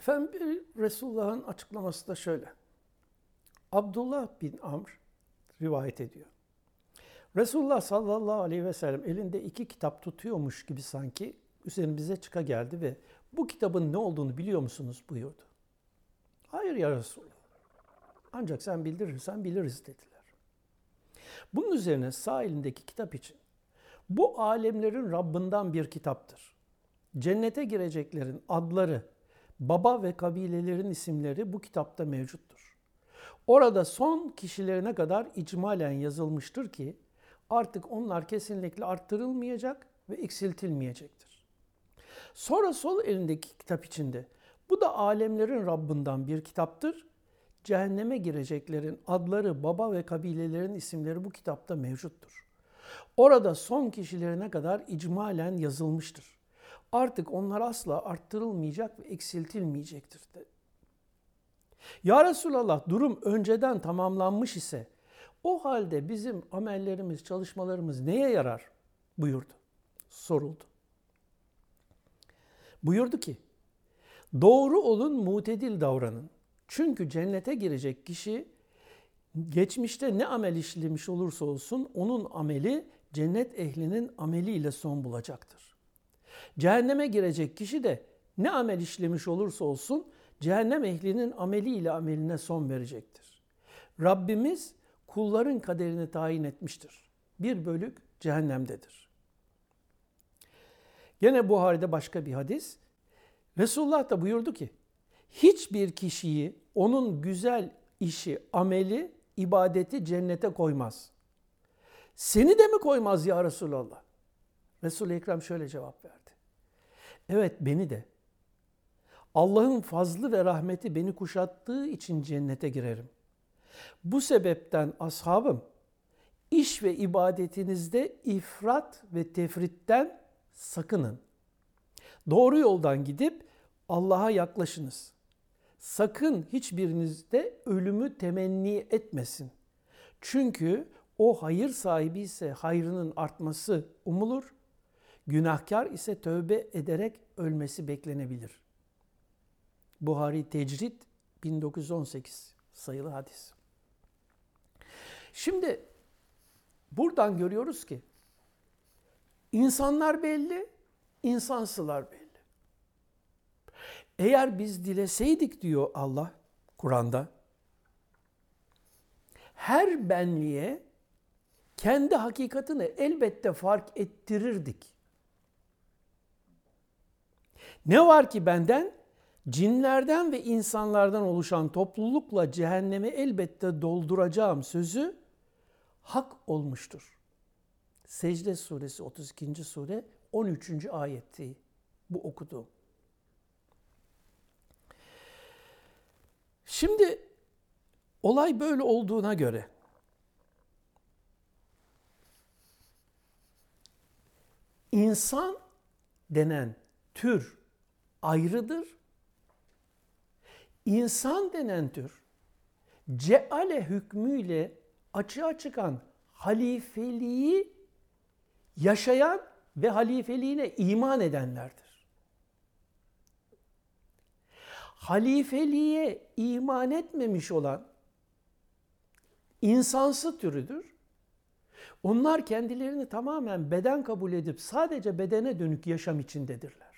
Efendim Resulullah'ın açıklaması da şöyle. Abdullah bin Amr rivayet ediyor. Resulullah sallallahu aleyhi ve sellem elinde iki kitap tutuyormuş gibi sanki üzerimize çıka geldi ve bu kitabın ne olduğunu biliyor musunuz buyurdu. Hayır ya Resulullah. Ancak sen bildirirsen biliriz dediler. Bunun üzerine sağ elindeki kitap için bu alemlerin Rabbinden bir kitaptır. Cennete gireceklerin adları, baba ve kabilelerin isimleri bu kitapta mevcuttur. Orada son kişilerine kadar icmalen yazılmıştır ki artık onlar kesinlikle arttırılmayacak ve eksiltilmeyecektir. Sonra sol elindeki kitap içinde bu da alemlerin Rabbinden bir kitaptır. Cehenneme gireceklerin adları, baba ve kabilelerin isimleri bu kitapta mevcuttur. Orada son kişilerine kadar icmalen yazılmıştır. Artık onlar asla arttırılmayacak ve eksiltilmeyecektir dedi. Ya Resulallah durum önceden tamamlanmış ise o halde bizim amellerimiz, çalışmalarımız neye yarar buyurdu. Soruldu. Buyurdu ki, doğru olun, mutedil davranın. Çünkü cennete girecek kişi geçmişte ne amel işlemiş olursa olsun onun ameli cennet ehlinin ameliyle son bulacaktır. Cehenneme girecek kişi de ne amel işlemiş olursa olsun cehennem ehlinin ameliyle ameline son verecektir. Rabbimiz kulların kaderini tayin etmiştir. Bir bölük cehennemdedir. Gene Buhari'de başka bir hadis. Resulullah da buyurdu ki, hiçbir kişiyi onun güzel işi, ameli, ibadeti cennete koymaz. Seni de mi koymaz ya Resulallah? Resul-i Ekrem şöyle cevap verdi. Evet beni de. Allah'ın fazlı ve rahmeti beni kuşattığı için cennete girerim. Bu sebepten ashabım iş ve ibadetinizde ifrat ve tefritten sakının. Doğru yoldan gidip Allah'a yaklaşınız. Sakın hiçbirinizde ölümü temenni etmesin. Çünkü o hayır sahibi ise hayrının artması umulur. Günahkar ise tövbe ederek ölmesi beklenebilir. Buhari Tecrid 1918 sayılı hadis. Şimdi buradan görüyoruz ki insanlar belli, insansılar belli. Eğer biz dileseydik diyor Allah Kur'an'da her benliğe kendi hakikatini elbette fark ettirirdik. Ne var ki benden cinlerden ve insanlardan oluşan toplulukla cehennemi elbette dolduracağım sözü hak olmuştur. Secde suresi 32. sure 13. ayetti bu okuduğum. Şimdi olay böyle olduğuna göre insan denen tür ayrıdır. İnsan denen tür ceale hükmüyle açığa çıkan halifeliği yaşayan ve halifeliğine iman edenlerdir. Halifeliğe iman etmemiş olan insansı türüdür. Onlar kendilerini tamamen beden kabul edip sadece bedene dönük yaşam içindedirler.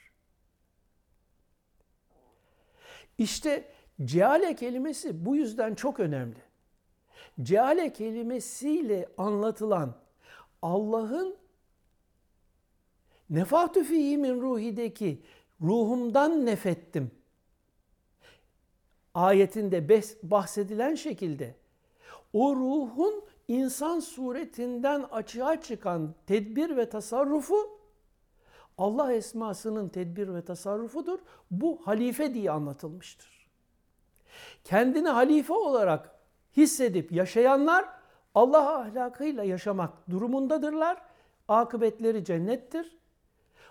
İşte ceale kelimesi bu yüzden çok önemli. Ceale kelimesiyle anlatılan Allah'ın nefahtü fihi min ruhideki ruhumdan nefettim ayetinde bahsedilen şekilde o ruhun insan suretinden açığa çıkan tedbir ve tasarrufu Allah esmasının tedbir ve tasarrufudur. Bu halife diye anlatılmıştır. Kendini halife olarak hissedip yaşayanlar Allah ahlakıyla yaşamak durumundadırlar. Akıbetleri cennettir.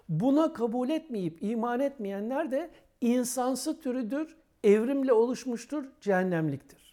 Buna kabul etmeyip iman etmeyenler de insansı türüdür, evrimle oluşmuştur, cehennemliktir.